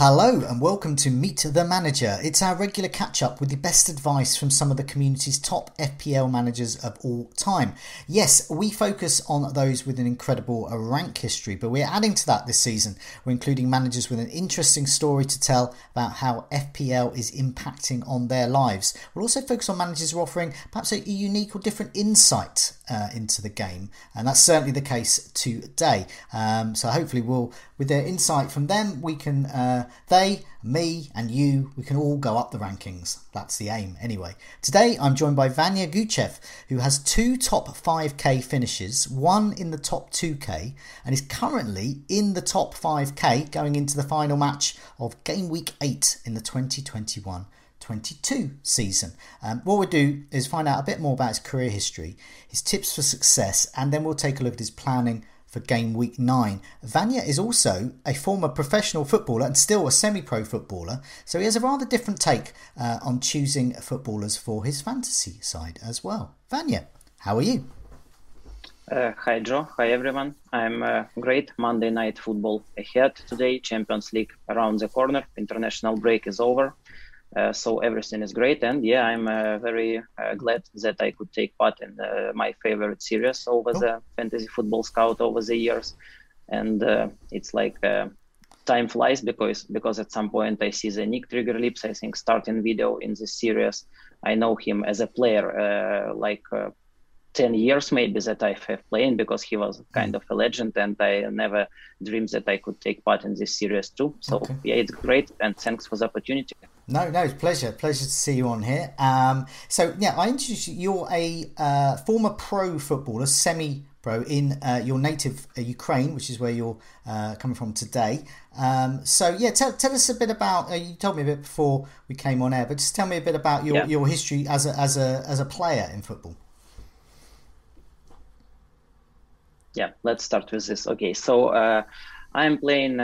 Hello and welcome to Meet the Manager. It's our regular catch up with the best advice from some of the community's top FPL managers of all time. Yes, we focus on those with an incredible rank history, but we're adding to that this season. We're including managers with an interesting story to tell about how FPL is impacting on their lives. We'll also focus on managers who are offering perhaps a unique or different insight uh, into the game, and that's certainly the case today. Um, so hopefully, we'll with their insight from them, we can. Uh, they, me, and you, we can all go up the rankings. That's the aim, anyway. Today, I'm joined by Vanya Guchev, who has two top 5k finishes, one in the top 2k, and is currently in the top 5k going into the final match of game week 8 in the 2021 22 season. Um, what we'll do is find out a bit more about his career history, his tips for success, and then we'll take a look at his planning for game week nine. Vanya is also a former professional footballer and still a semi pro footballer, so he has a rather different take uh, on choosing footballers for his fantasy side as well. Vanya, how are you? Uh, hi Joe, hi everyone. I'm uh, great. Monday night football ahead today. Champions League around the corner. International break is over. Uh, so everything is great, and yeah, I'm uh, very uh, glad that I could take part in uh, my favorite series over oh. the Fantasy Football Scout over the years, and uh, it's like time flies because because at some point I see the Nick Trigger Lips, I think, starting video in this series. I know him as a player, like 10 years maybe that I have played because he was kind of a legend and I never dreamed that I could take part in this series too. So okay. yeah, it's great and thanks for the opportunity. No, no, it's pleasure. Pleasure to see you on here. Um, so yeah, I introduced you. You're a uh, former pro footballer, semi pro in uh, your native uh, Ukraine, which is where you're uh, coming from today. Um, so yeah, tell, tell us a bit about. Uh, you told me a bit before we came on air, but just tell me a bit about your, yeah. your history as a as a as a player in football. yeah, let's start with this. Okay, so uh, I'm playing.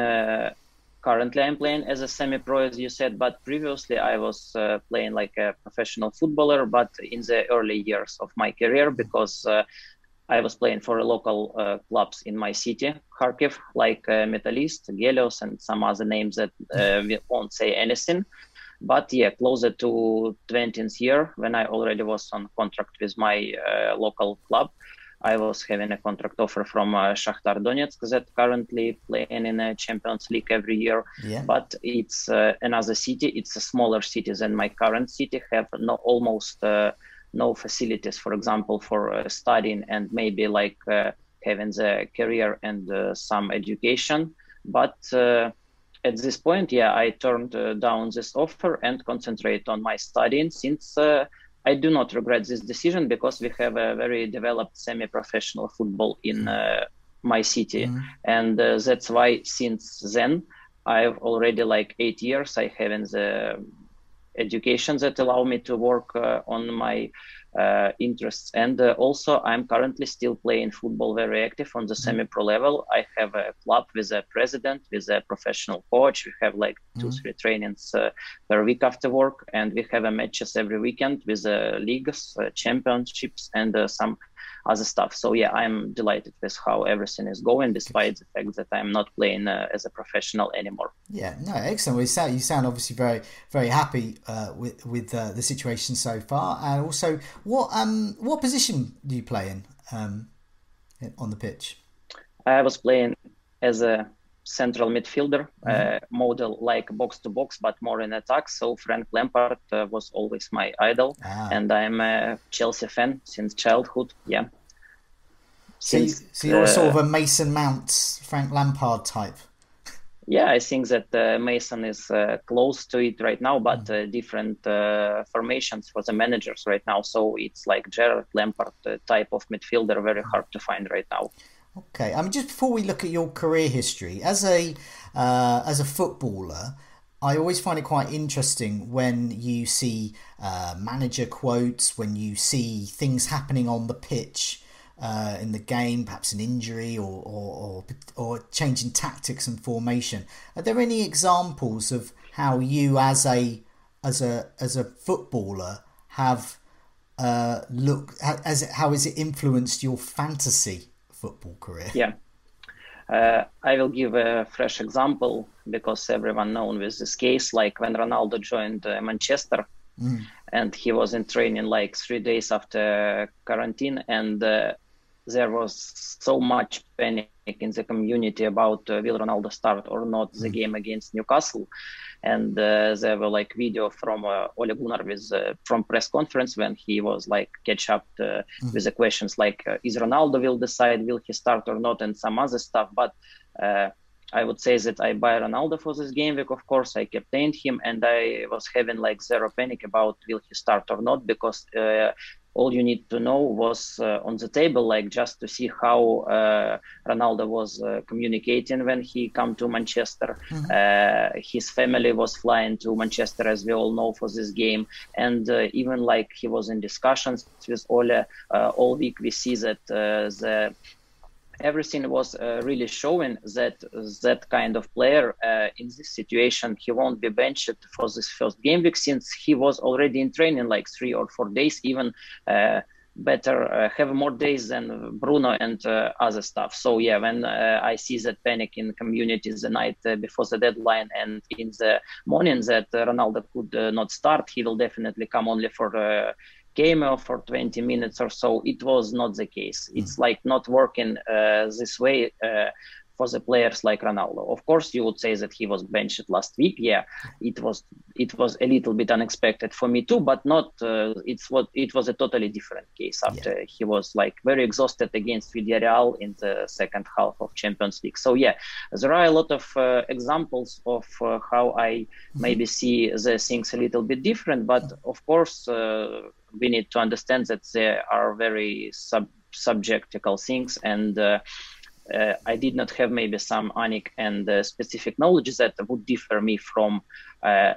Uh, currently, I'm playing as a semi-pro, as you said, but previously I was uh, playing like a professional footballer, but in the early years of my career because. Uh, I was playing for local uh, clubs in my city, Kharkiv, like uh, Metalist, Gelios, and some other names that we won't say anything but yeah closer to 20th year when i already was on contract with my uh, local club I was having a contract offer from uh, Shakhtar Donetsk that currently playing in a Champions League every year. Yeah. But it's uh, another city. It's a smaller city than my current city. Have no almost uh, no facilities, for example, for uh, studying and maybe like uh, having the career and uh, some education. But at this point, yeah, I turned down this offer and concentrate on my studying since I do not regret this decision because we have a very developed semi-professional football in mm. uh, my city, mm. and uh, that's why since then I've already like eight years I have in the education that allow me to work uh, on my uh, interests. And uh, also, I'm currently still playing football very active on the mm-hmm. semi-pro level. I have a club with a president, with a professional coach. We have like 2 mm-hmm. three trainings uh, per week after work, and we have a matches every weekend with uh, leagues, uh, championships, and uh, some other stuff. So yeah, I'm delighted with how everything is going, despite the fact that I'm not playing uh, as a professional anymore. Yeah, no, excellent. Well, you sound, you sound obviously very very happy uh, with with uh, the situation so far, and also what um what position do you play in? Um, on the pitch? I was playing as a central midfielder mm-hmm. uh, model like box to box but more in attack. So frank lampard uh, was always my idol. Ah. and i'm a chelsea fan since childhood yeah. Since, so, you, so you're uh, sort of a mason mount frank lampard type? Yeah i think that uh, mason is uh, close to it right now but mm. different formations for the managers right now. So it's like Gerard lampard type of midfielder very hard to find right now Okay, I mean, just before we look at your career history as a uh, as a footballer, I always find it quite interesting when you see uh, manager quotes, when you see things happening on the pitch uh, in the game, perhaps an injury or, or, or or change in tactics and formation. Are there any examples of how you, as a as a as a footballer, have uh, look as how has it influenced your fantasy football career? Yeah. Uh, I will give a fresh example because everyone known with this case. Like when Ronaldo joined uh, Manchester, mm. and he was in training like three days after quarantine, and uh, there was so much panic in the community about uh, will Ronaldo start or not the mm. game against Newcastle and uh, there were like video from uh, Ole Gunnar with uh, from press conference when he was like catch up uh, mm-hmm. with the questions like uh, is Ronaldo will decide will he start or not and some other stuff but uh, I would say that I buy Ronaldo for this game week of course I captained him and I was having like zero panic about will he start or not because all you need to know was uh, on the table, like just to see how uh, Ronaldo was uh, communicating when he come to Manchester. Mm-hmm. Uh, his family was flying to Manchester, as we all know, for this game, and uh, even like he was in discussions with Ole uh, all week. We see that the everything was uh, really showing that that kind of player uh, in this situation he won't be benched for this first game week since he was already in training like three or four days even uh, better uh, have more days than Bruno and uh, other stuff. So yeah, when uh, I see that panic in communities the night before the deadline and in the morning that Ronaldo could not start, he will definitely come only for cameo for 20 minutes or so it was not the case mm. it's like not working uh, this way uh, for the players like Ronaldo. Of course, you would say that he was benched last week. Yeah, it was it was a little bit unexpected for me too, but not. Uh, it's what it was a totally different case after yeah. he was like very exhausted against Villarreal in the second half of Champions League. So yeah, there are a lot of uh, examples of uh, how I mm-hmm. maybe see the things a little bit different, but of course uh, we need to understand that there are very sub subjectical things and uh, I did not have maybe some unique and uh, specific knowledge that would differ me from uh,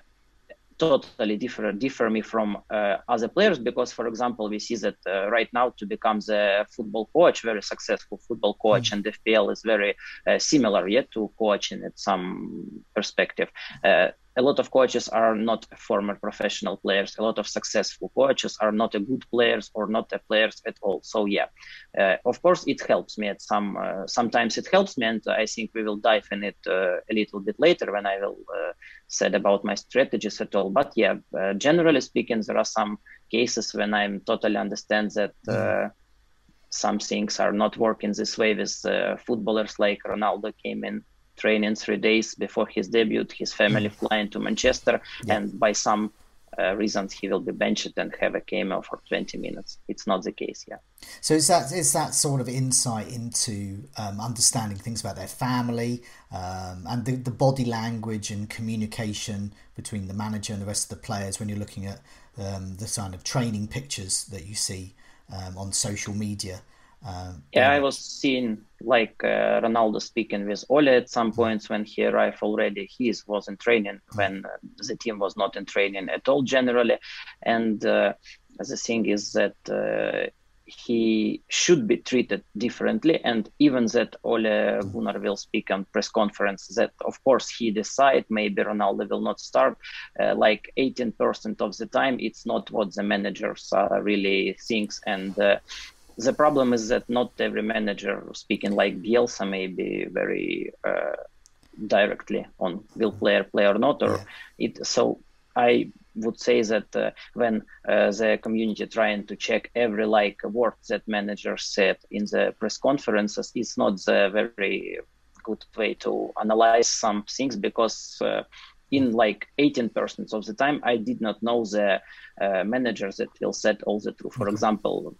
totally differ differ me from uh, other players because for example we see that uh, right now to become the football coach very successful football coach mm-hmm. and fpl is very uh, similar yet to coaching at some perspective a lot of coaches are not former professional players. A lot of successful coaches are not a good players or not a players at all. So yeah, uh, of course it helps me at some. Uh, sometimes it helps me, and I think we will dive in it uh, a little bit later when I will uh, said about my strategies at all. But yeah, uh, generally speaking, there are some cases when I'm totally understand that. Uh, some things are not working this way with footballers like Ronaldo came in training three days before his debut, his family mm. flying to Manchester, yeah. and by some uh, reasons he will be benched and have a cameo for 20 minutes. It's not the case, yeah. So is that is that sort of insight into um, understanding things about their family um, and the, the body language and communication between the manager and the rest of the players when you're looking at um, the kind of training pictures that you see um, on social media? Um, yeah, I was seeing like uh, Ronaldo speaking with Ole at some points when he arrived already. He was in training when uh, the team was not in training at all generally. And uh, the thing is that uh, he should be treated differently. And even that Ole Gunnar will speak on press conference that, of course, he decide maybe Ronaldo will not start. Uh, like 18% of the time, it's not what the managers uh, really thinks. And the problem is that not every manager speaking like Bielsa may be very uh, directly on will player play or not or yeah. it so I would say that uh, when uh, the community trying to check every like word that manager said in the press conferences, it's not the very good way to analyze some things because uh, in like 18% of the time i did not know the uh, managers that will said all the truth for okay. example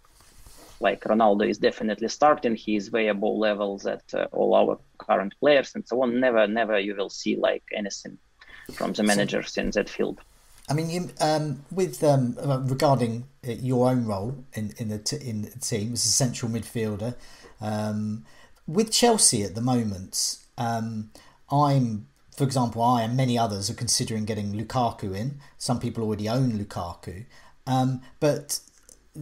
like ronaldo is definitely starting he is way above levels that uh, all our current players and so on. Never never you will see like anything from the managers so, in that field. I mean, you, um, with um, uh, regarding uh, your own role in in the t- in the team as a central midfielder, um, with Chelsea at the moment, um, I'm for example, I and many others are considering getting Lukaku in. Some people already own Lukaku, um, but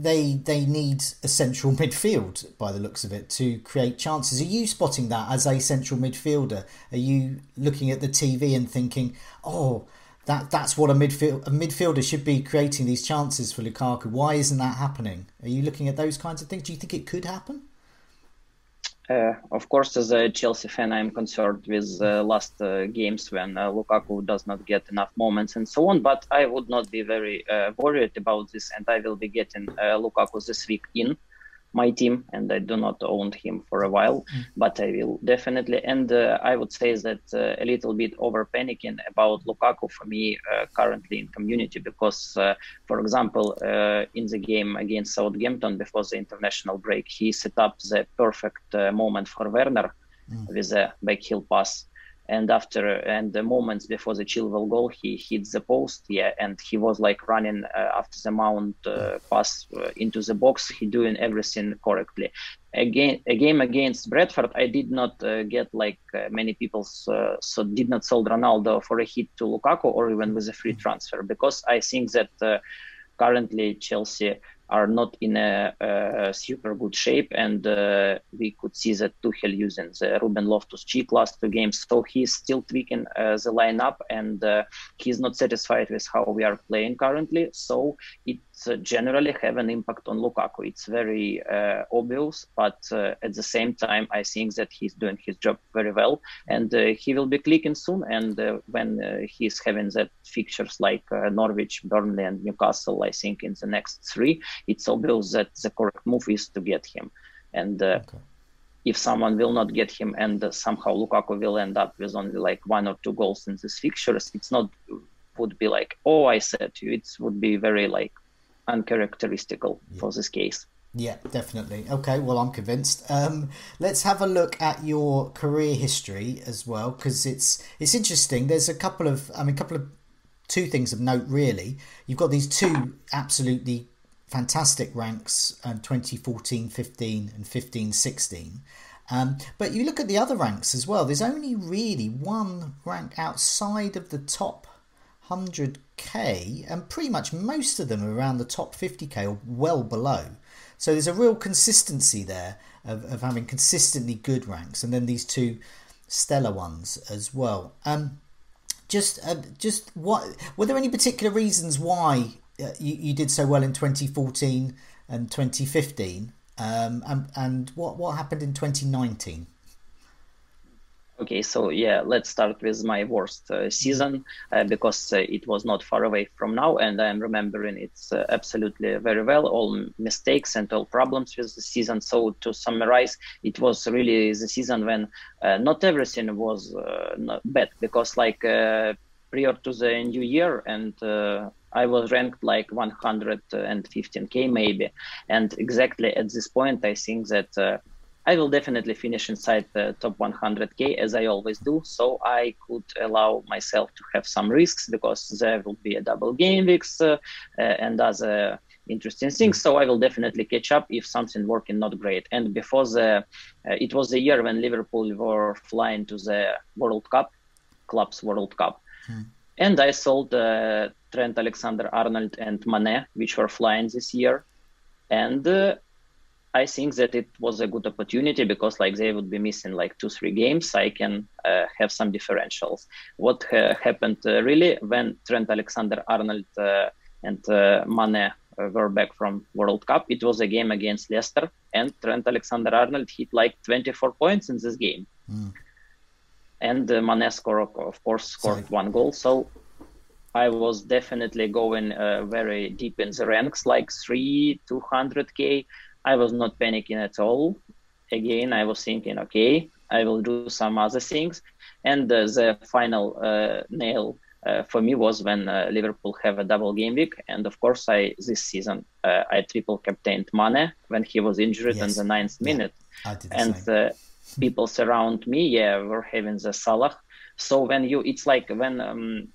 they they need a central midfield by the looks of it to create chances. Are you spotting that as a central midfielder? Are you looking at the TV and thinking, oh? That, that's what a midfield a midfielder should be creating these chances for Lukaku. Why isn't that happening? Are you looking at those kinds of things? Do you think it could happen? Uh, of course, as a Chelsea fan, I'm concerned with uh, last uh, games when uh, Lukaku does not get enough moments and so on. But I would not be very uh, worried about this, and I will be getting uh, Lukaku this week in my team, and I do not own him for a while, mm. but I will definitely. And uh, I would say that uh, a little bit over panicking about Lukaku for me uh, currently in community because, uh, for example, uh, in the game against Southampton before the international break, he set up the perfect uh, moment for Werner mm. with a back heel pass and after and the moments before the Chilwell goal, he hit the post, yeah, and he was like running uh, after the mount uh, pass uh, into the box. He doing everything correctly. Again, a game against Brentford, I did not uh, get like uh, many people uh, so did not sold Ronaldo for a hit to Lukaku or even with a free transfer because I think that currently Chelsea are not in a, a super good shape, and uh, we could see that Tuchel using the Ruben Loftus-Cheek last two games. So he's still tweaking uh, the lineup, and uh, he's not satisfied with how we are playing currently. So it uh, generally have an impact on Lukaku. It's very uh, obvious, but uh, at the same time, I think that he's doing his job very well, and he will be clicking soon. And when he's having that fixtures like Norwich, Burnley, and Newcastle, I think in the next three, it's obvious that the correct move is to get him. And okay if someone will not get him and uh, somehow Lukaku will end up with only like one or two goals in these fixtures, it's not would be like, oh, I said to you. It would be very like uncharacteristical yeah. for this case. Yeah, definitely. Okay, well, I'm convinced. Um, let's have a look at your career history as well, because it's it's interesting. There's a couple of, I mean, a couple of two things of note. Really, you've got these two absolutely fantastic ranks: um, 2014, 15, and 15, 16. Um, but you look at the other ranks as well. There's only really one rank outside of the top 100k, and pretty much most of them are around the top 50k or well below. So there's a real consistency there of, of having consistently good ranks, and then these two stellar ones as well. Um, just, uh, just what were there any particular reasons why uh, you, you did so well in 2014 and 2015, um, and, and what what happened in 2019? Okay, so yeah, let's start with my worst uh, season uh, because uh, it was not far away from now, and I'm remembering it uh, absolutely very well. All mistakes and all problems with the season. So to summarize, it was really the season when uh, not everything was uh, bad because like prior to the new year and. I was ranked like 115k maybe, and exactly at this point, I think that I will definitely finish inside the top 100k as I always do. So I could allow myself to have some risks because there will be a double game weeks uh, uh, and other interesting things. So I will definitely catch up if something working not great. And before the, uh, it was the year when Liverpool were flying to the World Cup, clubs World Cup. Hmm. And I sold uh, Trent Alexander-Arnold and Mane, which were flying this year. And uh, I think that it was a good opportunity because like they would be missing like two three games. I can uh, have some differentials. What uh, happened uh, really when Trent Alexander-Arnold uh, and uh, Mane uh, were back from World Cup? It was a game against Leicester, and Trent Alexander-Arnold hit like 24 points in this game, mm. and uh, Mane scored, of course, scored Sorry. one goal. So I was definitely going uh, very deep in the ranks, like three, 200k. I was not panicking at all. Again, I was thinking, okay, I will do some other things. And uh, the final uh, nail uh, for me was when uh, Liverpool have a double game week, and of course, I this season uh, I triple captained Mane when he was injured yes. in the ninth yeah, minute, and people surround me, yeah, were having the Salah. So when you, it's like when um,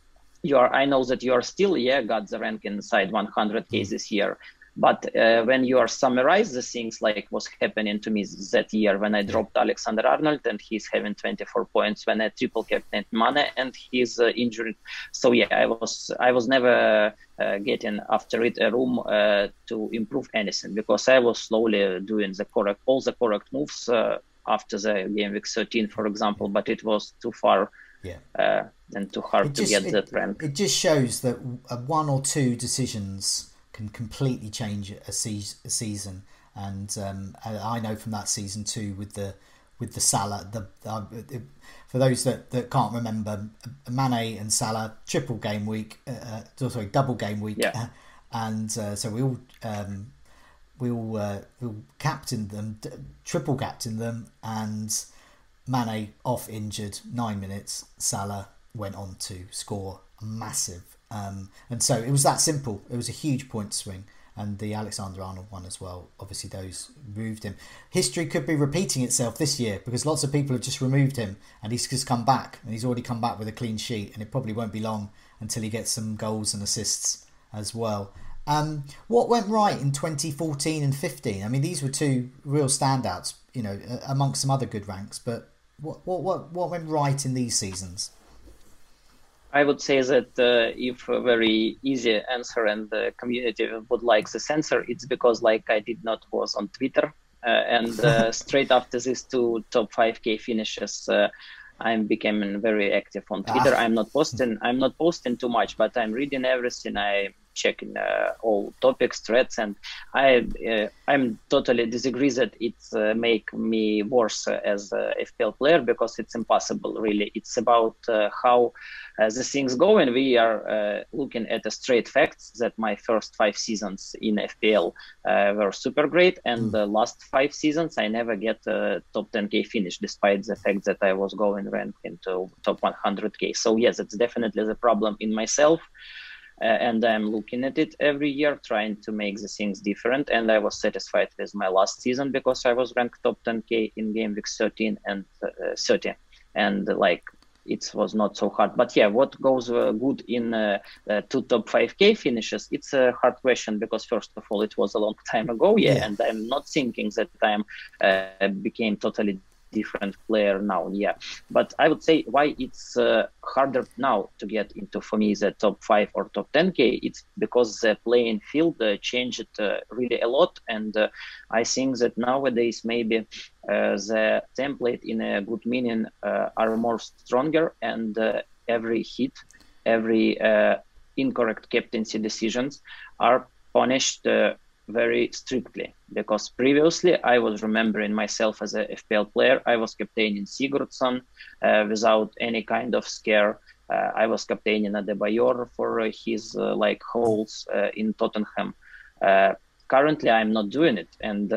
you are, I know that you are still, yeah, got the rank inside 100 k mm. this year, but uh, when you are summarize the things like what's happening to me that year when I dropped Alexander Arnold and he's having 24 points, when I triple captain Mane and he's uh, injured. So yeah, I was I was never uh, getting after it a room uh, to improve anything because I was slowly doing the correct all the correct moves uh, after the game week 13, for example, but it was too far. Yeah. Uh, and too hard just, to get it, that rank. It just shows that one or two decisions can completely change a, se- a season. And um, I know from that season too with the with the Salah. The uh, for those that, that can't remember, Mane and Salah triple game week, uh, uh sorry, double game week, yeah. and uh, so we all um, we all uh, we all captained them, triple captained them, and Mane off injured nine minutes. Salah went on to score a massive um, and so it was that simple. It was a huge point swing. And the Alexander Arnold one as well. Obviously, those moved him. History could be repeating itself this year because lots of people have just removed him and he's just come back. And he's already come back with a clean sheet. And it probably won't be long until he gets some goals and assists as well. Um, what went right in 2014 and 15? I mean, these were two real standouts, you know, amongst some other good ranks. But what what what, what went right in these seasons? I would say that uh, if a very easy answer and the community would like the censor, it's because like I did not was on Twitter, uh, and uh, straight after these two top 5K finishes, uh, I'm becoming very active on Twitter. Ah. I'm not posting. I'm not posting too much, but I'm reading everything. I checking uh, all topics, threads, and I uh, I'm totally disagree that it uh, make me worse as a FPL player because it's impossible. Really, it's about uh, how uh, the things go, and we are uh, looking at the straight facts that my first five seasons in FPL were super great, and mm. the last five seasons I never get a top 10k finish, despite the fact that I was going ranked into top 100k. So yes, it's definitely the problem in myself and I'm looking at it every year, trying to make the things different. And I was satisfied with my last season because I was ranked top 10k in game week 13 and uh, 30, and like it was not so hard. But yeah, what goes uh, good in uh, uh, two top 5k finishes? It's a hard question because first of all, it was a long time ago, yeah, yeah. and I'm not thinking that I'm uh, became totally different player now. Yeah, but I would say why it's uh, harder now to get into for me the top five or top 10k. It's because the playing field uh, changed uh, really a lot, and uh, I think that nowadays maybe uh, the template in a good meaning uh, are more stronger, and every hit, every incorrect captaincy decisions are punished very strictly because previously I was remembering myself as a FPL player. I was captaining Sigurdsson uh, without any kind of scare. Uh, I was captaining Adebayor for uh, his uh, like holes uh, in Tottenham. Currently, I'm not doing it, and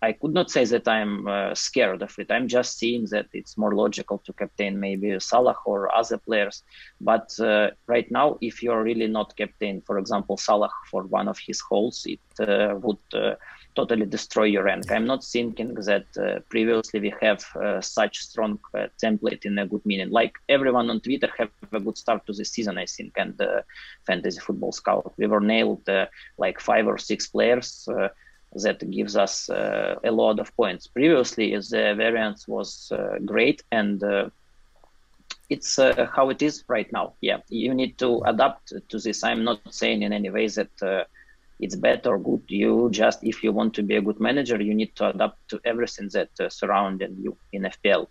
I could not say that I'm uh, scared of it. I'm just seeing that it's more logical to captain maybe Salah or other players. But uh, right now, if you're really not captain, for example, Salah for one of his holes, it uh, would uh, totally destroy your rank. I'm not thinking that uh, previously we have uh, such strong template in a good meaning. Like everyone on Twitter have a good start to the season, I think, and Fantasy Football Scout. We were nailed like five or six players that gives us uh, a lot of points. Previously, the variance was uh, great, and uh, it's how it is right now. Yeah, you need to adapt to this. I'm not saying in any way that it's bad or good. You just, if you want to be a good manager, you need to adapt to everything that uh, surrounds you in FPL.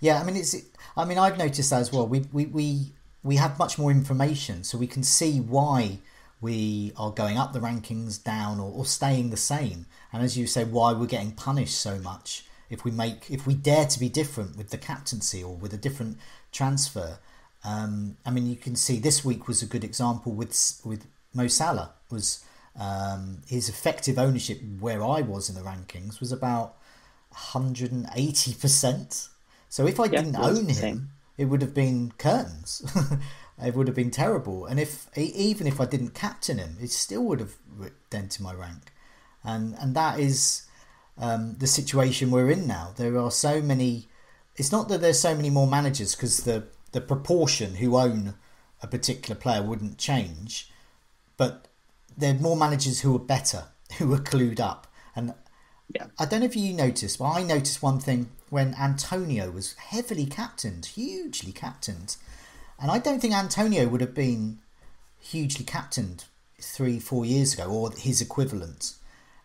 Yeah, I mean, it's. I mean, I've noticed that as well. We we we we have much more information, so we can see why we are going up the rankings, down, or, or staying the same. And as you say, why we're getting punished so much if we make if we dare to be different with the captaincy or with a different transfer. Um, I mean, you can see this week was a good example with with Mo Salah was um, his effective ownership where I was in the rankings was about 180 percent. So if I yeah, didn't own him, it would have been curtains. it would have been terrible. And if even if I didn't captain him, it still would have dented my rank. And and that is um, the situation we're in now. There are so many. It's not that there's so many more managers because the the proportion who own a particular player wouldn't change, but there are more managers who are better, who are clued up. And yeah. I don't know if you noticed, but I noticed one thing when Antonio was heavily captained, hugely captained. And I don't think Antonio would have been hugely captained three, four years ago, or his equivalent.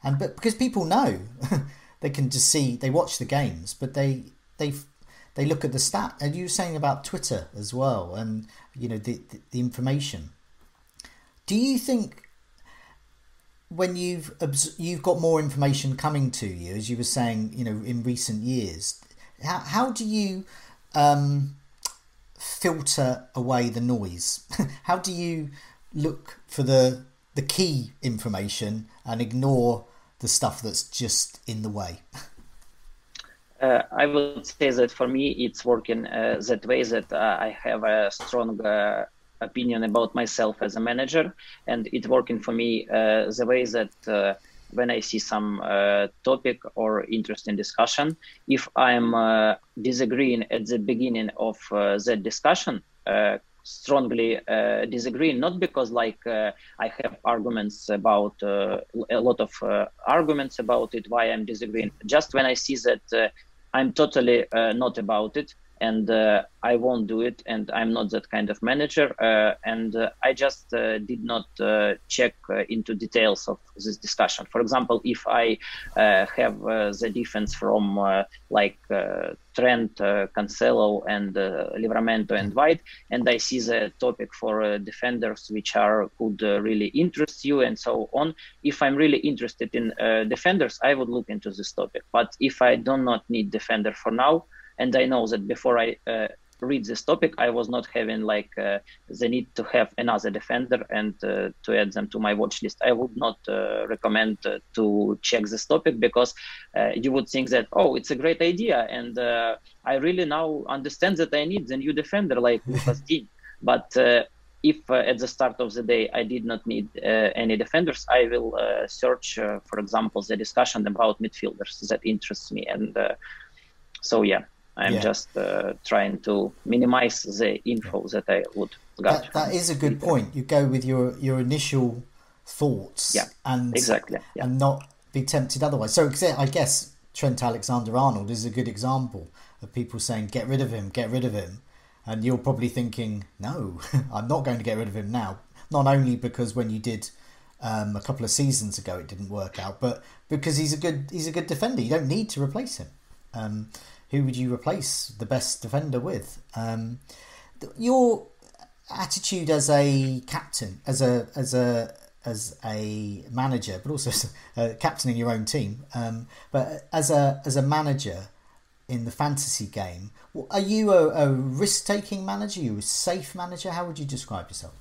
And but because people know, they can just see, they watch the games, but they they they look at the stat. And you were saying about Twitter as well, and you know the, the, the information. Do you think when you've you've got more information coming to you, as you were saying, you know, in recent years, how how do you um, filter away the noise? how do you look for the the key information and ignore the stuff that's just in the way? Uh, I would say that for me, it's working uh, that way that uh, I have a strong uh, opinion about myself as a manager, and it's working for me uh, the way that uh, when I see some topic or interesting discussion, if I'm disagreeing at the beginning of that discussion, strongly uh, disagree not because like uh, i have arguments about uh, a lot of arguments about it why i'm disagreeing just when i see that I'm totally uh, not about it and uh, I won't do it. And I'm not that kind of manager. Uh, and uh, I just uh, did not uh, check uh, into details of this discussion. For example, if I uh, have uh, the defense from like Trent, Cancelo, and Livramento and mm-hmm. White, and I see the topic for defenders which are could really interest you and so on. If I'm really interested in defenders, I would look into this topic. But if I do not need defender for now, and I know that before I uh, read this topic, I was not having like uh, the need to have another defender and uh, to add them to my watch list. I would not uh, recommend uh, to check this topic because uh, you would think that oh, it's a great idea, and uh, I really now understand that I need the new defender like Lucas. But if at the start of the day I did not need any defenders, I will search, for example, the discussion about midfielders that interests me, and so yeah I'm yeah. just uh, trying to minimize the info that I would get. That, that is a good point. You go with your your initial thoughts, yeah, and exactly, yeah. and not be tempted otherwise. So I guess Trent Alexander-Arnold is a good example of people saying, "Get rid of him, get rid of him," and you're probably thinking, "No, I'm not going to get rid of him now." Not only because when you did um, a couple of seasons ago it didn't work out, but because he's a good he's a good defender. You don't need to replace him. Um, who would you replace the best defender with? Um, your attitude as a captain, as a as a as a manager, but also as a, uh, captaining your own team. Um, but as a as a manager in the fantasy game, are you a, a risk taking manager? Are you a safe manager? How would you describe yourself?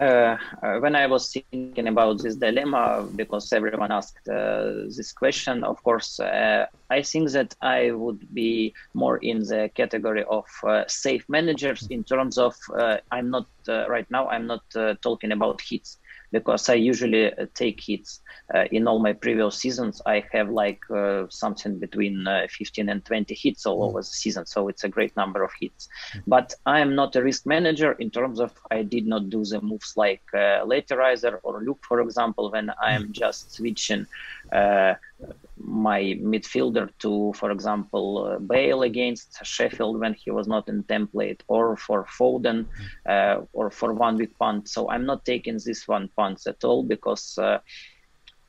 Uh, uh, when I was thinking about this dilemma, because everyone asked uh, this question, of course, uh, I think that I would be more in the category of uh, safe managers in terms of uh, I'm not right now. I'm not talking about hits because I usually uh, take hits. Uh, in all my previous seasons, I have like uh, something between 15 and 20 hits all over the season. So it's a great number of hits. But I am not a risk manager in terms of I did not do the moves like uh, Lateriser or Luke, for example, when I am mm. just switching my midfielder to, for example, uh, Bale against Sheffield when he was not in template, or for Foden, uh, or for one week punt. So I'm not taking this one punt at all because uh,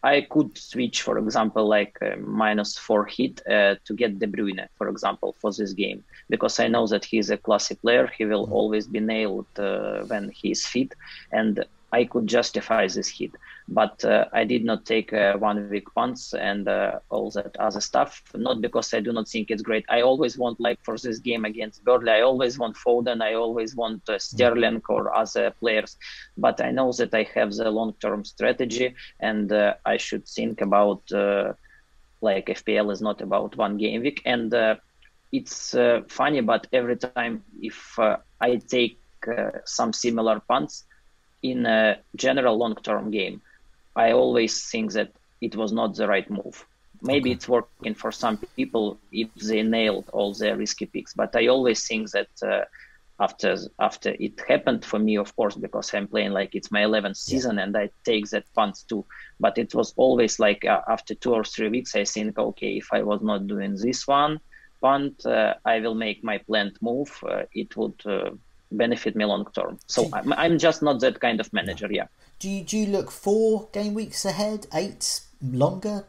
I could switch, for example, like uh, minus four hit uh, to get De Bruyne, for example, for this game, because I know that he's a classy player. He will always be nailed uh, when he's fit, and I could justify this hit. But uh, I did not take uh, one week punts and uh, all that other stuff. Not because I do not think it's great. I always want, like for this game against Burnley, I always want Foden, I always want uh, Sterling or other players. But I know that I have the long term strategy and uh, I should think about uh, like FPL is not about one game week. And it's funny, but every time if I take some similar punts, in a general long-term game, I always think that it was not the right move. Maybe okay. it's working for some people if they nailed all their risky picks, but I always think that uh, after after it happened for me, of course, because I'm playing like it's my 11th season yeah. and I take that punt too. But it was always like uh, after two or three weeks, I think, okay, if I was not doing this one punt, uh, I will make my planned move. Uh, it would uh, benefit me long term. So I'm, I'm just not that kind of manager. Yeah. Do you do you look four game weeks ahead, eight longer?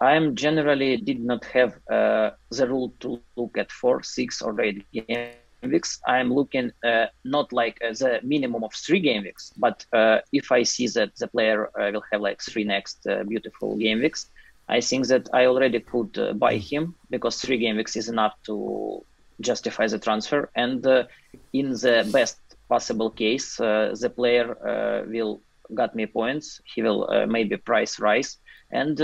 I'm generally did not have uh, the rule to look at four, six, or eight game weeks. I'm looking uh, not like uh, the minimum of three game weeks, but uh, if I see that the player uh, will have like three next uh, beautiful game weeks, I think that I already could buy mm. him because three game weeks is enough to justify the transfer. And uh, in the best possible case, uh, the player uh, will got me points. He will maybe price rise, and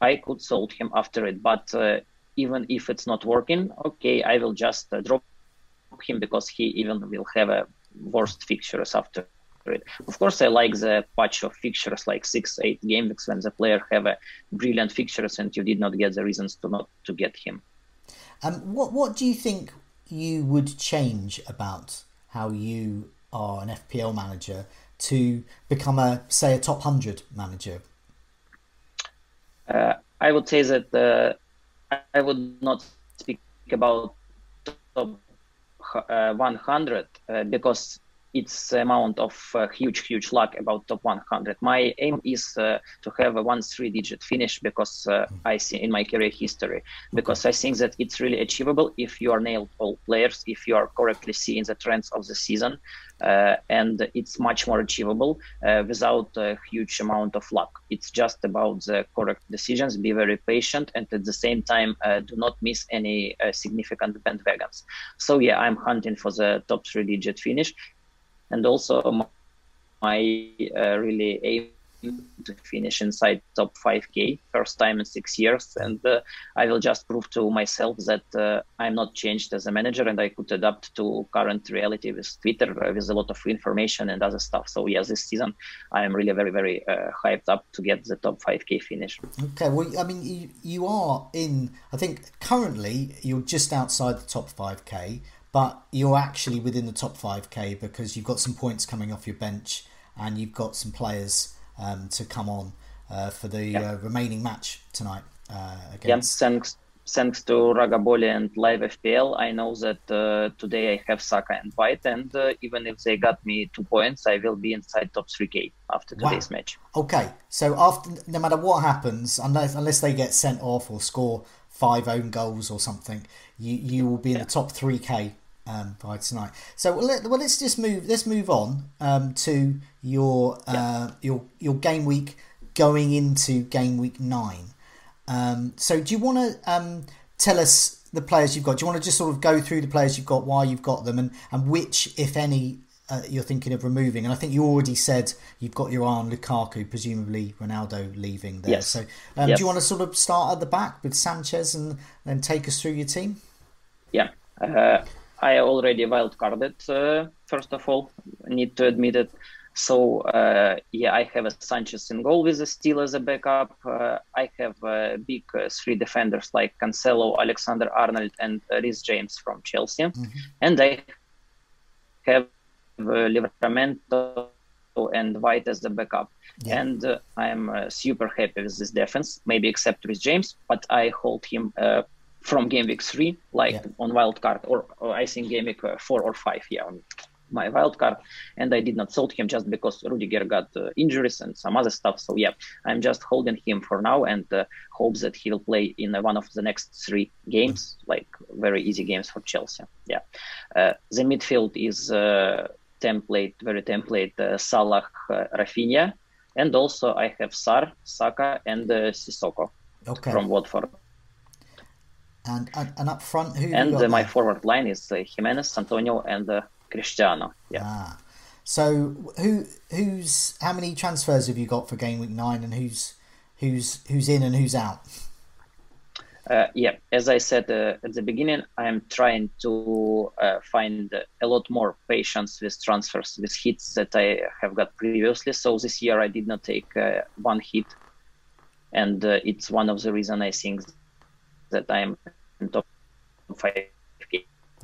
I could sold him after it. But even if it's not working, okay, I will just drop him because he even will have a worst fixtures after it. Of course, I like the patch of fixtures like six, eight game weeks when the player have a brilliant fixtures and you did not get the reasons to not to get him. Um, what what do you think you would change about how you are an FPL manager to become a say a top hundred manager? Uh, I would say that uh, I would not speak about top uh, 100 uh, because it's amount of uh, huge, huge luck about top 100. My aim is uh, to have a one three digit finish because uh, I see in my career history, because I think that it's really achievable if you are nailed all players, if you are correctly seeing the trends of the season, uh, and it's much more achievable uh, without a huge amount of luck. It's just about the correct decisions, be very patient, and at the same time, uh, do not miss any significant bandwagons. So yeah, I'm hunting for the top three digit finish and also my uh, really aim to finish inside top 5k first time in six years. And uh, i will just prove to myself that uh, i'm not changed as a manager and i could adapt to current reality with twitter uh, with a lot of information and other stuff. So yes this season i am really very very uh, hyped up to get the top 5k finish. Okay well i mean you, you are in i think currently you're just outside the top 5k but you're actually within the top 5k because you've got some points coming off your bench and you've got some players um, to come on uh, for the yeah. uh, remaining match tonight uh, against. Yeah, thanks, thanks to Ragabolly and Live FPL, I know that uh, today I have Saka and White, and uh, even if they got me two points, I will be inside top 3k after today's wow. match. Okay, so after no matter what happens, unless unless they get sent off or score five own goals or something, you you will be in yeah. the top 3k um, by tonight. So well, let, us just move. Let's move on um, to your uh, your your game week going into game week nine. Um, so do you want to um, tell us the players you've got? Do you want to just sort of go through the players you've got, why you've got them, and and which, if any, uh, you're thinking of removing? And I think you already said you've got your eye on Lukaku, presumably Ronaldo leaving there. Yes. So um, yes. do you want to sort of start at the back with Sanchez and then take us through your team? Yeah. Uh, I already wildcarded, uh, first of all, need to admit it. So, uh, yeah, I have a Sanchez in goal with a Steele as a backup. Uh, I have uh, big uh, three defenders like Cancelo, Alexander Arnold, and Reece James from Chelsea. Mm-hmm. And I have uh, Livramento and White as the backup. Yeah. And uh, I'm super happy with this defense, maybe except Reece James, but I hold him from game week three, like yeah. on wild card, or, or, I think game week uh, four or five, yeah, on my wild card, and I did not sold him just because Rudiger got uh, injuries and some other stuff. So yeah, I'm just holding him for now and uh, hopes that he'll play in uh, one of the next three games, like very easy games for Chelsea. Yeah, uh, the midfield is uh, template, very template uh, Salah, uh, Raphinha, and also I have Sar, Saka, and uh, Sissoko okay. from Watford. And, and, and up front, who? And uh, my forward line is uh, Jimenez, Antonio, and uh, Cristiano. Yeah. Ah. So who who's how many transfers have you got for game week nine, and who's who's who's in and who's out? Uh, yeah, as I said uh, at the beginning, I am trying to uh, find a lot more patience with transfers, with hits that I have got previously. So this year I did not take uh, one hit, and uh, it's one of the reasons I think that I'm in top five.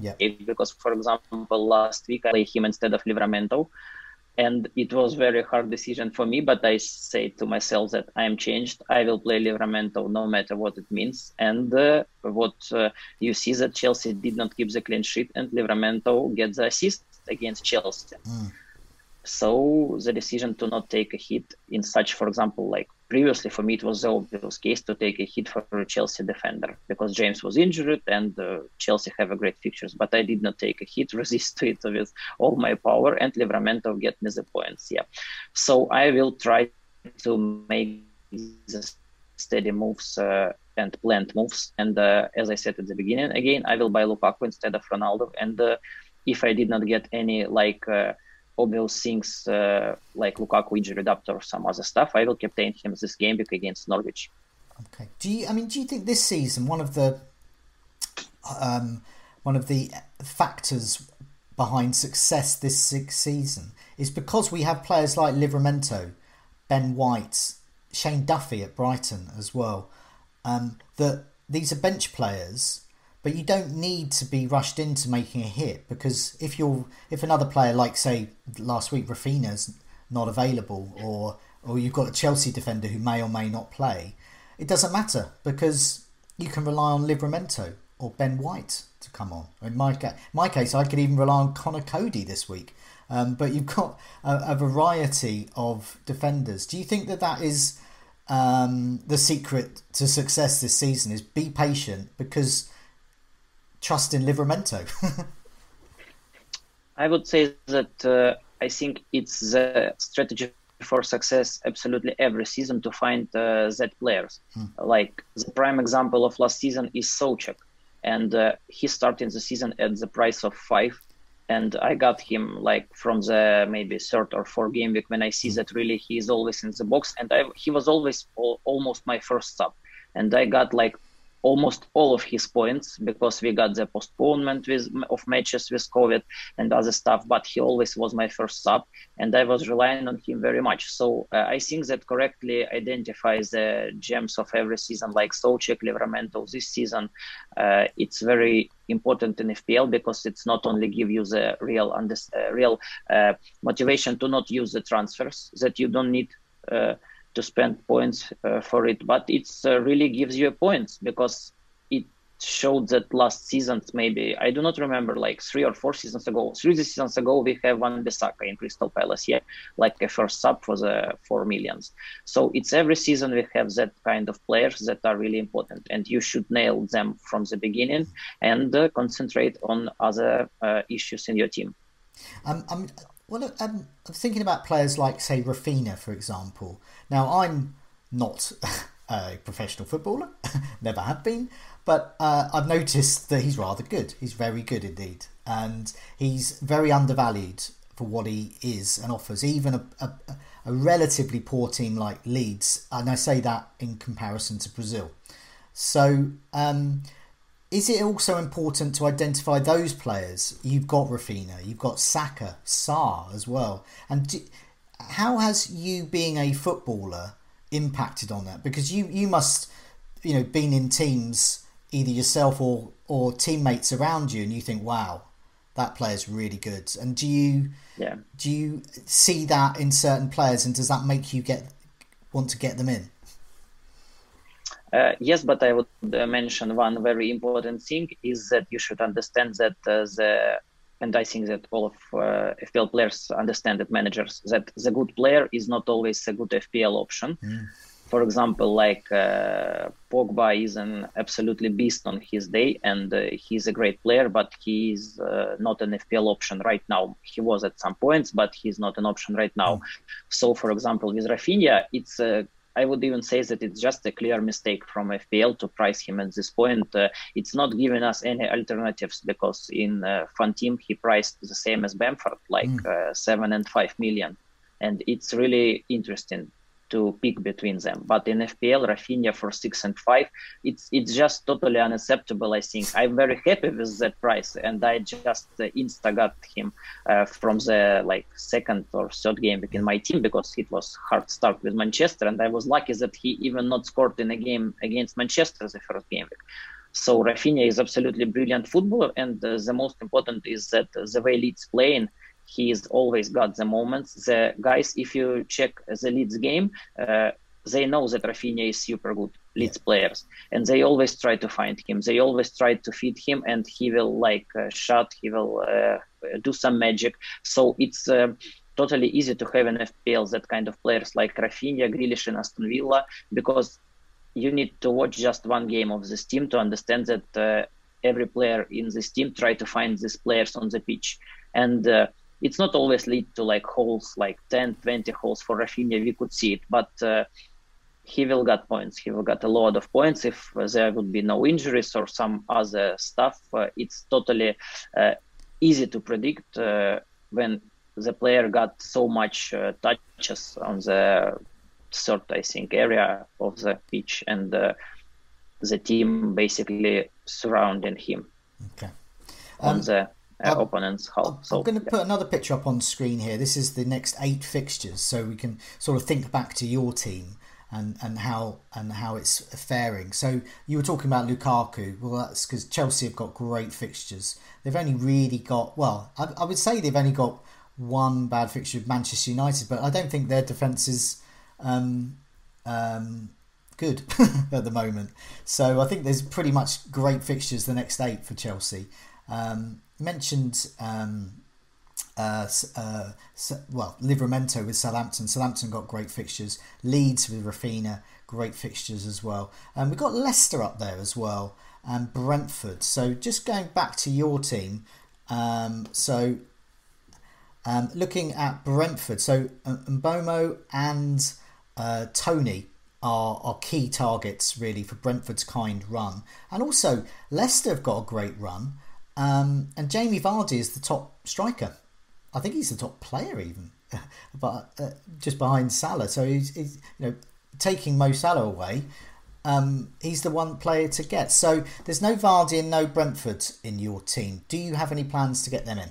Yeah. Because, for example, last week I played him instead of Livramento, and it was very hard decision for me but i say to myself that i am changed i will play livramento no matter what it means and uh, what uh, you see that chelsea did not keep the clean sheet and livramento gets the assist against chelsea mm. So the decision to not take a hit in such for example like previously for me it was the obvious case to take a hit for a Chelsea defender because James was injured and uh, Chelsea have a great fixtures. But I did not take a hit, resist to it with all my power, and Livramento get me the points. Yeah, so I will try to make the steady moves uh, and planned moves. And uh, as I said at the beginning, again I will buy Lukaku instead of Ronaldo. And uh, if I did not get any like obvious things uh, like Lukaku injury adapter or some other stuff, I will captain him this game week against Norwich. Okay. Do you? I mean, do you think this season one of the um, one of the factors behind success this season is because we have players like Livramento, Ben White, Shane Duffy at Brighton as well. Um, that these are bench players but you don't need to be rushed into making a hit because if you're if another player like say last week Raphinha's not available or or you've got a Chelsea defender who may or may not play, it doesn't matter because you can rely on Livramento or Ben White to come on. In my, ca- my case, I could even rely on Conor Coady this week. Um, but you've got a, a, variety of defenders. Do you think that that is um, the secret to success this season? Is be patient because trust in Livramento? I would say that uh, I think it's the strategy for success absolutely every season to find uh, that players. Hmm. Like the prime example of last season is Soucek, and uh, he started the season at the price of five, and I got him like from the maybe third or fourth game week when I see hmm. that really he is always in the box, and I, he was always all, almost my first sub, and I got like almost all of his points because we got the postponement with, of matches with COVID and other stuff. But he always was my first sub, and I was relying on him very much. So uh, I think that correctly identifies the gems of every season, like Soucek, Livramento. This season, uh, it's very important in FPL because it's not only give you the real under, uh, real uh, motivation to not use the transfers that you don't need uh, to spend points uh, for it, but it uh, really gives you points because it showed that last season maybe I do not remember like three or four seasons ago. Three seasons ago we have Wan-Bissaka in Crystal Palace, yeah, like a first sub for the four millions. So it's every season we have that kind of players that are really important, and you should nail them from the beginning and uh, concentrate on other uh, issues in your team. Um, I'm well, I'm thinking about players like, say, Raphinha, for example. Now, I'm not a professional footballer, never have been, but uh, I've noticed that he's rather good. He's very good indeed, and he's very undervalued for what he is and offers. Even a, a, a relatively poor team like Leeds, and I say that in comparison to Brazil. So, um, is it also important to identify those players? You've got Raphinha, you've got Saka, Sarr as well. And do, how has you being a footballer impacted on that? Because you, you must, you know, been in teams either yourself or or teammates around you, and you think, wow, that player's really good. And do you yeah. do you see that in certain players, and does that make you get want to get them in? Uh, yes, but I would uh, mention one very important thing is that you should understand that uh, the and I think that all of uh, FPL players understand that managers that the good player is not always a good FPL option. Mm. for example, like uh, Pogba is an absolutely beast on his day, and uh, he's a great player, but he's uh, not an FPL option right now. He was at some points, but he's not an option right now. Mm. So, for example, with Raphinha, it's a I would even say that it's just a clear mistake from FPL to price him at this point. Uh, it's not giving us any alternatives because in uh, FanTeam he priced the same as Bamford, like mm. uh, seven and five million, and it's really interesting to pick between them. But in FPL, Raphinha for six and five, it's it's just totally unacceptable. I think I'm very happy with that price, and I just uh, insta got him uh, from the like second or third game in my team because it was hard start with Manchester, and I was lucky that he even not scored in a game against Manchester the first game So Raphinha is absolutely brilliant footballer, and uh, the most important is that the way Leeds playing he's always got the moments. The guys, if you check the Leeds game, uh, they know that Raphinha is super good Leeds yeah. players, and they always try to find him. They always try to feed him, and he will like uh, shot. He will uh, do some magic. So it's. Uh, totally easy to have an FPL that kind of players like Raphinha, Grealish, and Aston Villa because you need to watch just one game of this team to understand that uh, every player in this team try to find these players on the pitch and uh, it's not always lead to like holes like 10 20 holes for Raphinha we could see it but uh, he will get points. He will get a lot of points. If uh, there would be no injuries or some other stuff uh, it's totally uh, easy to predict uh, when the player got so much uh, touches on the third i think area of the pitch and the team basically surrounding him. Okay. Um, on the uh, I'm, opponent's. I'm, I'm going to yeah. put another picture up on screen here. This is the next eight fixtures, so we can sort of think back to your team and, and how and how it's faring. So you were talking about Lukaku. Well, that's because Chelsea have got great fixtures. They've only really got well. I, I would say they've only got one bad fixture with Manchester United, but I don't think their defence is um, um, good at the moment. So I think there's pretty much great fixtures the next eight for Chelsea. Um, mentioned um, uh, uh, well, Livramento with Southampton. Southampton got great fixtures. Leeds with Raphinha, great fixtures as well. And um, we've got Leicester up there as well, and Brentford. So just going back to your team, um, so um, looking at Brentford, so um, Mbeumo and uh, Toney are, are key targets really for Brentford's kind run. And also, Leicester have got a great run. Um, and Jamie Vardy is the top striker. I think he's the top player even, but uh, just behind Salah. So he's, he's, you know taking Mo Salah away. Um, he's the one player to get. So there's no Vardy and no Brentford in your team. Do you have any plans to get them in?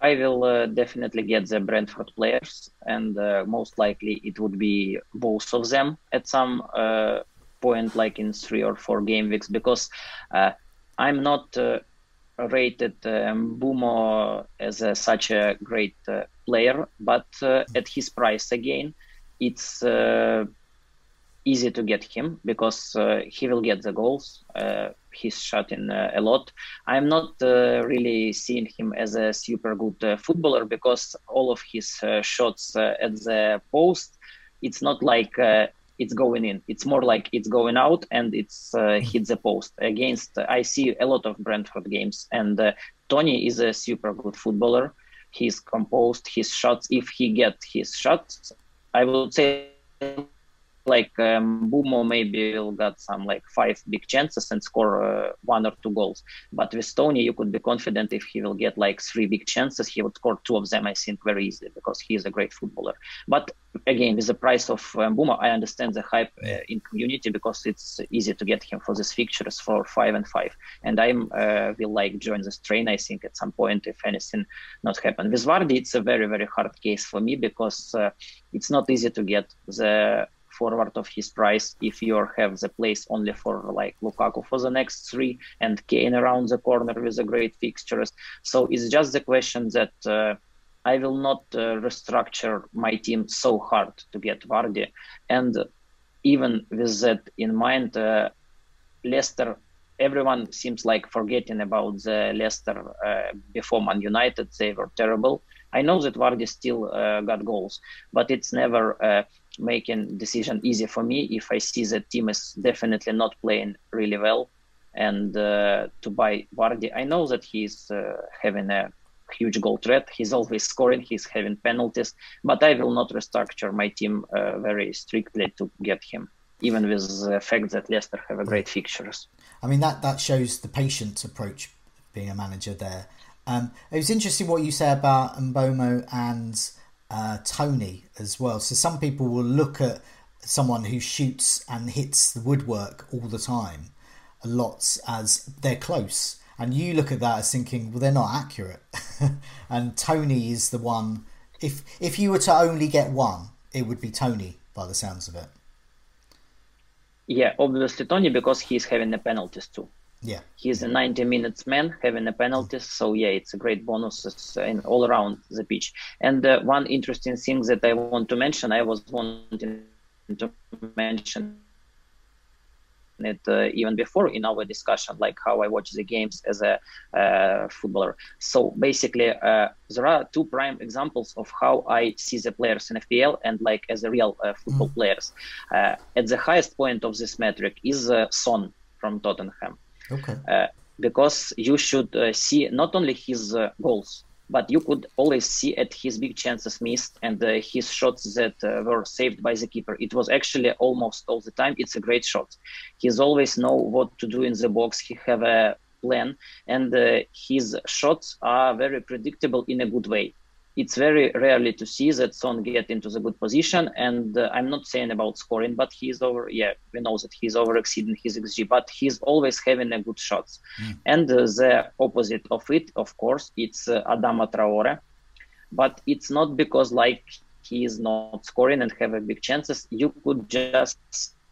I will uh, definitely get the Brentford players, and uh, most likely it would be both of them at some uh, point, like in three or four game weeks, because uh, I'm not uh, rated um, Mbeumo as a, such a great uh, player, but uh, at his price again, it's uh, easy to get him because uh, he will get the goals. Uh, he's shooting in a lot. I'm not really seeing him as a super good footballer because all of his shots at the post, it's not like it's going in. It's more like it's going out and it's uh, hit the post. Against, I see a lot of Brentford games, and uh, Toney is a super good footballer. He's composed his shots. If he get his shots, I would say like um, Mbeumo maybe will got some like five big chances and score uh, one or two goals. But with Toney, you could be confident if he will get like three big chances, he would score two of them, I think, very easily because he is a great footballer. But again, with the price of um, Mbeumo, I understand the hype uh, in community because it's easy to get him for these fixtures for five and five. And I uh, will like join this train, I think, at some point if anything not happen. With Vardy, it's a very, very hard case for me because uh, it's not easy to get the forward of his price if you have the place only for like Lukaku for the next three and Kane around the corner with the great fixtures. So it's just the question that uh, I will not uh, restructure my team so hard to get Vardy. And even with that in mind, uh, Leicester everyone seems like forgetting about the Leicester uh, before Man United. They were terrible. I know that Vardy still uh, got goals, but it's never uh, making decision easy for me if I see that team is definitely not playing really well, and uh, to buy Vardy. I know that he's uh, having a huge goal threat. He's always scoring. He's having penalties, but I will not restructure my team uh, very strictly to get him, even with the fact that Leicester have a great fixtures. I mean that that shows the patient approach being a manager there. Um, it was interesting what you said about Mbeumo and uh, Toney as well. So some people will look at someone who shoots and hits the woodwork all the time, a lot as they're close, and you look at that as thinking, well, they're not accurate. and Toney is the one. If if you were to only get one, it would be Toney by the sounds of it. Yeah, obviously Toney because he's having the penalties too. Yeah, he's a 90 minutes man having a penalty. So yeah, it's a great bonus in all around the pitch. And uh, one interesting thing that I want to mention, I was wanting to mention it uh, even before in our discussion, like how I watch the games as a uh, footballer. So basically, uh, there are two prime examples of how I see the players in FPL and like as a real uh, football mm. players. Uh, at the highest point of this metric is uh, Son from Tottenham. Okay. because you should see not only his goals, but you could always see at his big chances missed and uh, his shots that uh, were saved by the keeper. It was actually almost all the time. It's a great shot. He's always know what to do in the box. He have a plan, and uh, his shots are very predictable in a good way it's very rarely to see that Son get into the good position. And uh, I'm not saying about scoring, but he's over. Yeah, we know that he's over exceeding his xG, but he's always having a good shots. Mm. And uh, the opposite of it, of course, it's uh, Adama Traore, but it's not because like he is not scoring and have a big chances. You could just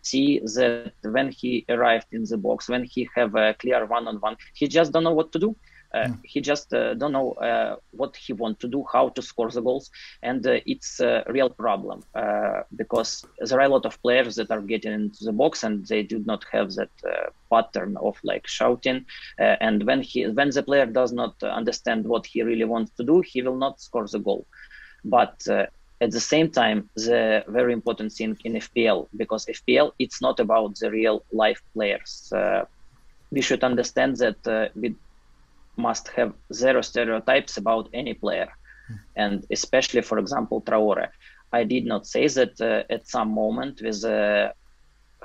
see that when he arrived in the box, when he have a clear one-on-one, he just don't know what to do uh, mm. He just uh, don't know uh, what he want to do, how to score the goals, and it's a real problem because there are a lot of players that are getting into the box and they do not have that pattern of like shouting. and when he when the player does not understand what he really wants to do, he will not score the goal. But at the same time the very important thing in fpl because fpl it's not about the real life players uh, we should understand that uh, we must have zero stereotypes about any player, mm. and especially, for example, Traore. I did not say that uh, at some moment with a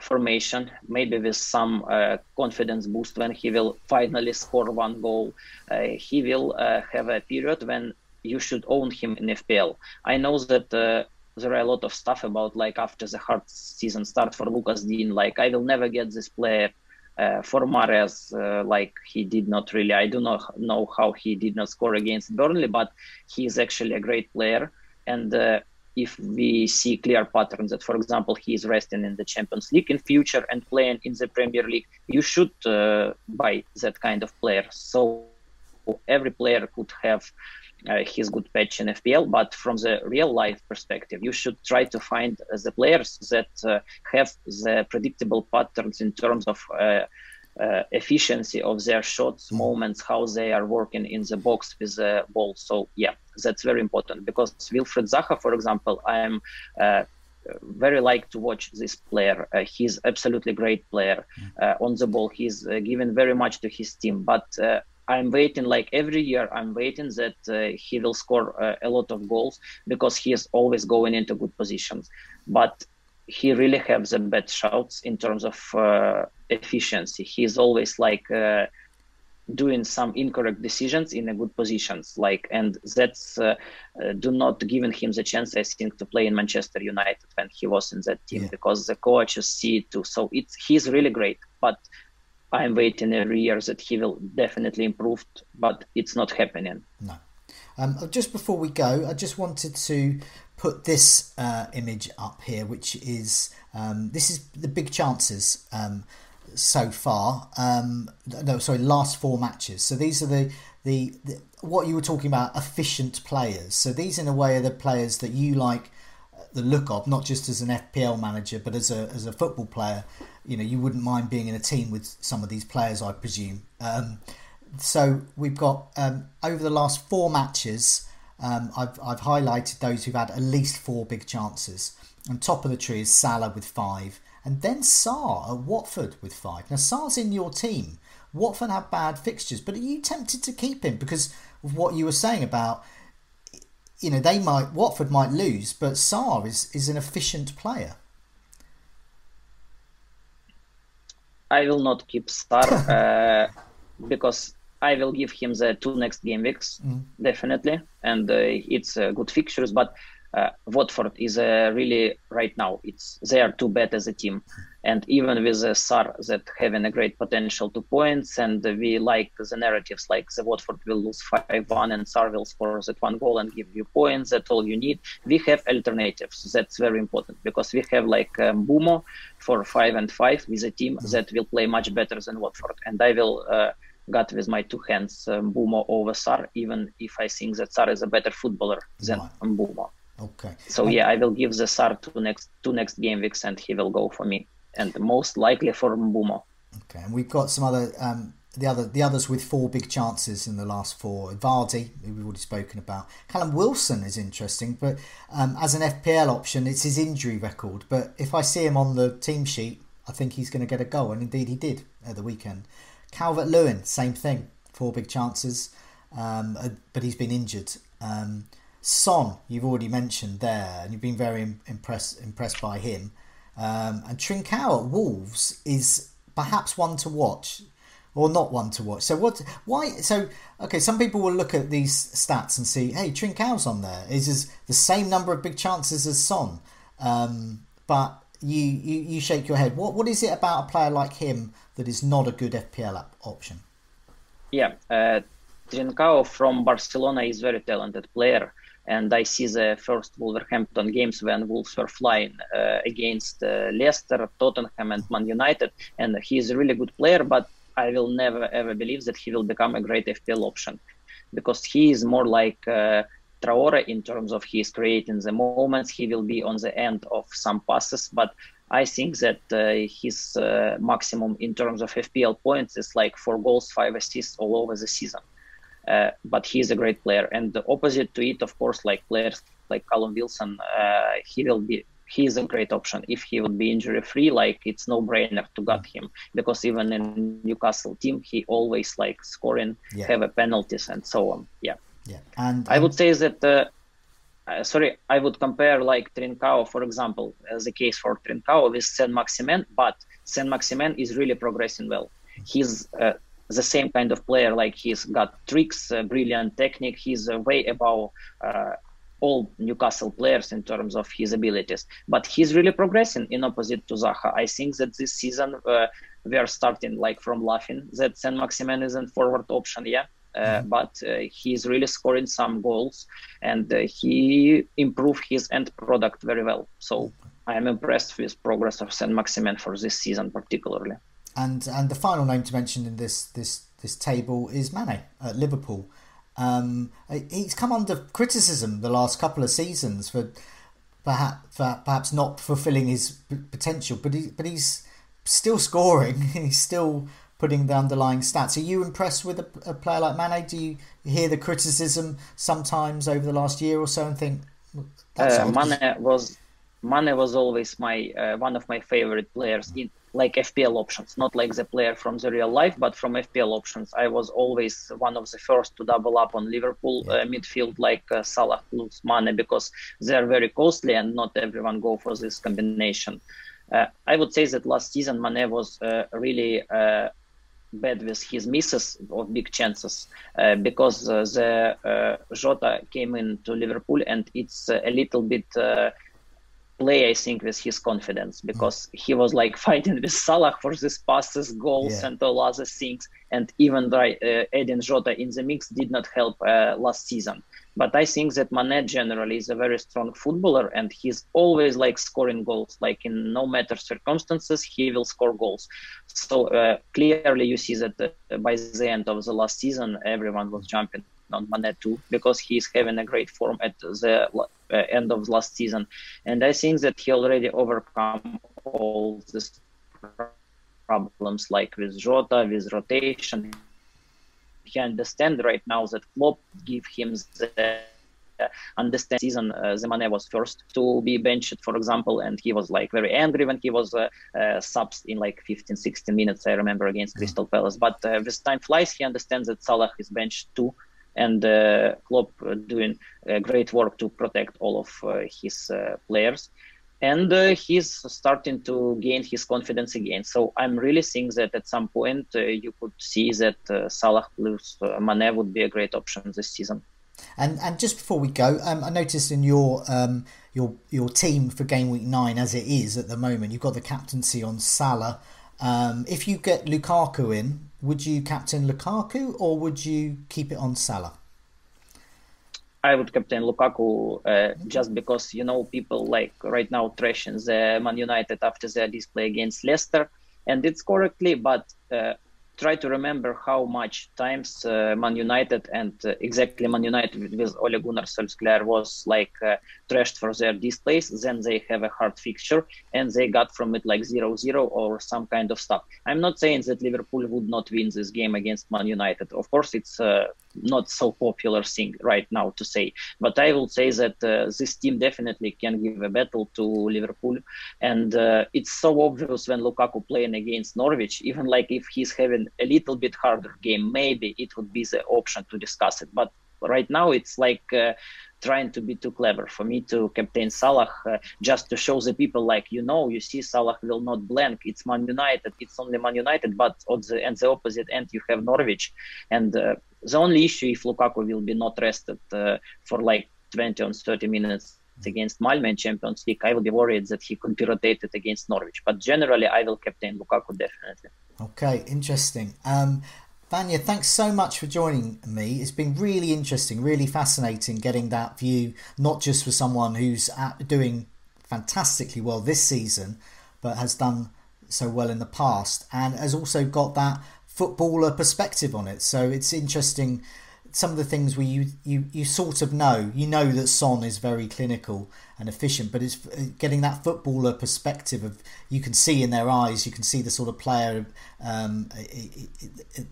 formation, maybe with some uh, confidence boost when he will finally score one goal, uh, he will uh, have a period when you should own him in FPL. I know that uh, there are a lot of stuff about like after the hard season start for Lucas Digne, like I will never get this player uh, for Mahrez, uh, like he did not really, I do not know how he did not score against Burnley, but he is actually a great player. And uh, if we see clear patterns that, for example, he is resting in the Champions League in future and playing in the Premier League, you should uh, buy that kind of player. So every player could have uh, his good patch in FPL, but from the real life perspective, you should try to find uh, the players that uh, have the predictable patterns in terms of uh, uh, efficiency of their shots, moments, how they are working in the box with the ball. So yeah, that's very important because Wilfried Zaha, for example, I am uh, very like to watch this player. Uh, he's absolutely great player uh, on the ball. He's uh, given very much to his team, but I'm waiting like every year. I'm waiting that uh, he will score uh, a lot of goals because he is always going into good positions. But he really has the bad shots in terms of uh, efficiency. He's always like uh, doing some incorrect decisions in a good positions. Like, and that's uh, uh, do not giving him the chance, I think, to play in Manchester United when he was in that team yeah. because the coaches see it too. So it's he's really great, but I'm waiting every year that he will definitely improve, but it's not happening. No. Um, just before we go, I just wanted to put this uh, image up here, which is um, this is the big chances um, so far. Um, no, sorry, last four matches. So these are the, the, the what you were talking about, efficient players. So these, in a way, are the players that you like the look of, not just as an FPL manager, but as a as a football player. You know, you wouldn't mind being in a team with some of these players, I presume. Um, so we've got um, over the last four matches. Um, I've I've highlighted those who've had at least four big chances. And top of the tree is Salah with five. And then Sarr at Watford with five. Now, Sarr's in your team. Watford have bad fixtures, but are you tempted to keep him because of what you were saying about, you know, they might, Watford might lose, but Sarr is, is an efficient player? I will not keep Sarr uh, because I will give him the two next game weeks, mm. definitely, and uh, it's uh, good fixtures. But uh, Watford is uh, really right now. It's they are too bad as a team, and even with uh, Sarr that having a great potential to points, and we like the narratives like the Watford will lose five one and Sarr will score that one goal and give you points. That's all you need. We have alternatives. That's very important because we have like um, Mbeumo for five and five with a team that will play much better than Watford, and I will. Uh, got with my two hands um, Mbeumo over Sarr, even if I think that Sarr is a better footballer than right. Mbeumo. Okay. So yeah, I will give the Sarr two next two next game weeks, and he will go for me, and most likely for Mbeumo. Okay, and we've got some other um, the other the others with four big chances in the last four. Vardy, who we've already spoken about. Callum Wilson is interesting, but um, as an FPL option, it's his injury record. But if I see him on the team sheet, I think he's going to get a goal, and indeed he did at the weekend. Calvert Lewin, same thing, four big chances, um, uh, but he's been injured. Um, Son, you've already mentioned there, and you've been very impressed impressed by him. Um, and Trincao at Wolves is perhaps one to watch, or not one to watch. So what? Why? So okay, some people will look at these stats and see, hey, Trincao's on there. Is Is the same number of big chances as Son, um, but you, you you shake your head. What what is it about a player like him that is not a good FPL option? Yeah, uh, Trincao from Barcelona is very talented player and I see the first Wolverhampton games when Wolves were flying uh, against uh, Leicester, Tottenham, and Man United. And he's a really good player, but I will never ever believe that he will become a great FPL option because he is more like uh, Traore in terms of he's creating the moments. He will be on the end of some passes, but I think that uh, his uh, maximum in terms of FPL points is like four goals, five assists all over the season. Uh, but he's a great player. And the opposite to it, of course, like players like Callum Wilson, uh, he will be he is a great option. If he would be injury free like it's no brainer to get him. Because even in newcastle team he always like scoring yeah. have a penalties and so on. Yeah. Yeah. And i would say that uh, uh, sorry i would compare like trincao for example as a case for trincao with saint maximin but saint maximin is really progressing well. He's uh, the same kind of player. Like he's got tricks, uh, brilliant technique. He's uh, way above uh, all Newcastle players in terms of his abilities. But he's really progressing in opposite to Zaha. I think that this season uh, we are starting like from laughing that Saint Maximin isn't forward option. Yeah. Uh, mm-hmm. but uh, he's really scoring some goals and he improved his end product very well. So I am impressed with progress of Saint Maximin for this season particularly. And and the final name to mention in this this this table is Mane at Liverpool. Um, he's come under criticism the last couple of seasons for perhaps for perhaps not fulfilling his potential, but he but he's still scoring. he's still putting the underlying stats. Are you impressed with a, a, player like Mane? Do you hear the criticism sometimes over the last year or so and think? Uh, Mane was Mane was always my uh, one of my favorite players in like FPL options, not like the player from the real life, but from FPL options. I was always one of the first to double up on Liverpool yeah. uh, midfield like uh, Salah plus Mane because they are very costly and not everyone go for this combination. Uh, I would say that last season Mane was uh, really uh, bad with his misses of big chances uh, because the Jota came into Liverpool and it's a little bit play, I think, with his confidence because mm. he was like fighting with Salah for these passes, goals, yeah. and all other things. And even uh, Eden Jota in the mix did not help uh, last season. But I think that Mane generally is a very strong footballer and he's always like scoring goals. Like in no matter circumstances, he will score goals. So uh, clearly you see that uh, by the end of the last season, everyone was jumping on Mane too because he's having a great form at the uh, end of last season, and I think that he already overcome all these problems like with Jota, with rotation. He understands right now that Klopp give him the understand season, uh, Zemane was first to be benched, for example, and he was like very angry when he was uh, uh, subs in like 15, 16 minutes, I remember, against mm. Crystal Palace. But uh, as time flies, he understands that Salah is benched too and uh, Klopp doing great work to protect all of uh, his uh, players. And uh, he's starting to gain his confidence again. So I'm really seeing that at some point you could see that Salah plus Mane would be a great option this season. And and just before we go, um, I noticed in your um, your your team for game week nine, as it is at the moment, you've got the captaincy on Salah. Um, if you get Lukaku in, would you captain Lukaku or would you keep it on Salah? I would captain Lukaku uh, just because you know people like right now trashing the Man United after their display against Leicester, and it's correctly, but uh, try to remember how much times uh, Man United and uh, exactly Man United with Ole Gunnar Solskjaer was like uh, trashed for their displays. Then they have a hard fixture and they got from it like 0-0 or some kind of stuff. I'm not saying that Liverpool would not win this game against Man United. Of course, it's uh, not so popular thing right now to say, but I will say that uh, this team definitely can give a battle to Liverpool, and uh, it's so obvious when Lukaku playing against Norwich. Even like if he's having a little bit harder game, maybe it would be the option to discuss it. But right now, it's like uh, trying to be too clever for me to captain Salah uh, just to show the people like you know you see Salah will not blank it's Man United it's only Man United but on the and the opposite end you have Norwich and uh, the only issue if Lukaku will be not rested uh, for like 20 or 30 minutes against Malmö in Champions League, I will be worried that he could be rotated against Norwich. But generally, I will captain Lukaku definitely. Okay, interesting. Um, Vanya, thanks so much for joining me. It's been really interesting, really fascinating getting that view, not just for someone who's uh, doing fantastically well this season, but has done so well in the past and has also got that footballer perspective on it. So it's interesting some of the things where you, you, you sort of know, you know that Son is very clinical and efficient, but it's uh, getting that footballer perspective of you can see in their eyes, you can see the sort of player um,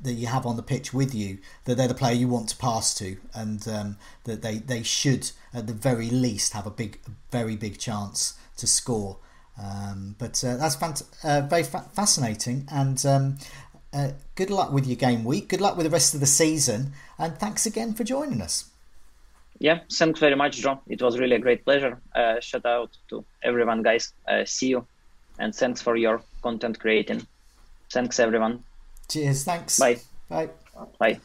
that you have on the pitch with you, that they're the player you want to pass to, and um, that they, they should at the very least have a big, very big chance to score. Um, but uh, that's fant- uh, very fa- fascinating, and um, uh, good luck with your game week. Good luck with the rest of the season. And thanks again for joining us. Yeah, thanks very much, John. It was really a great pleasure. Uh, shout out to everyone, guys. Uh, see you. And thanks for your content creating. Thanks, everyone. Cheers. Thanks. Bye. Bye. Bye.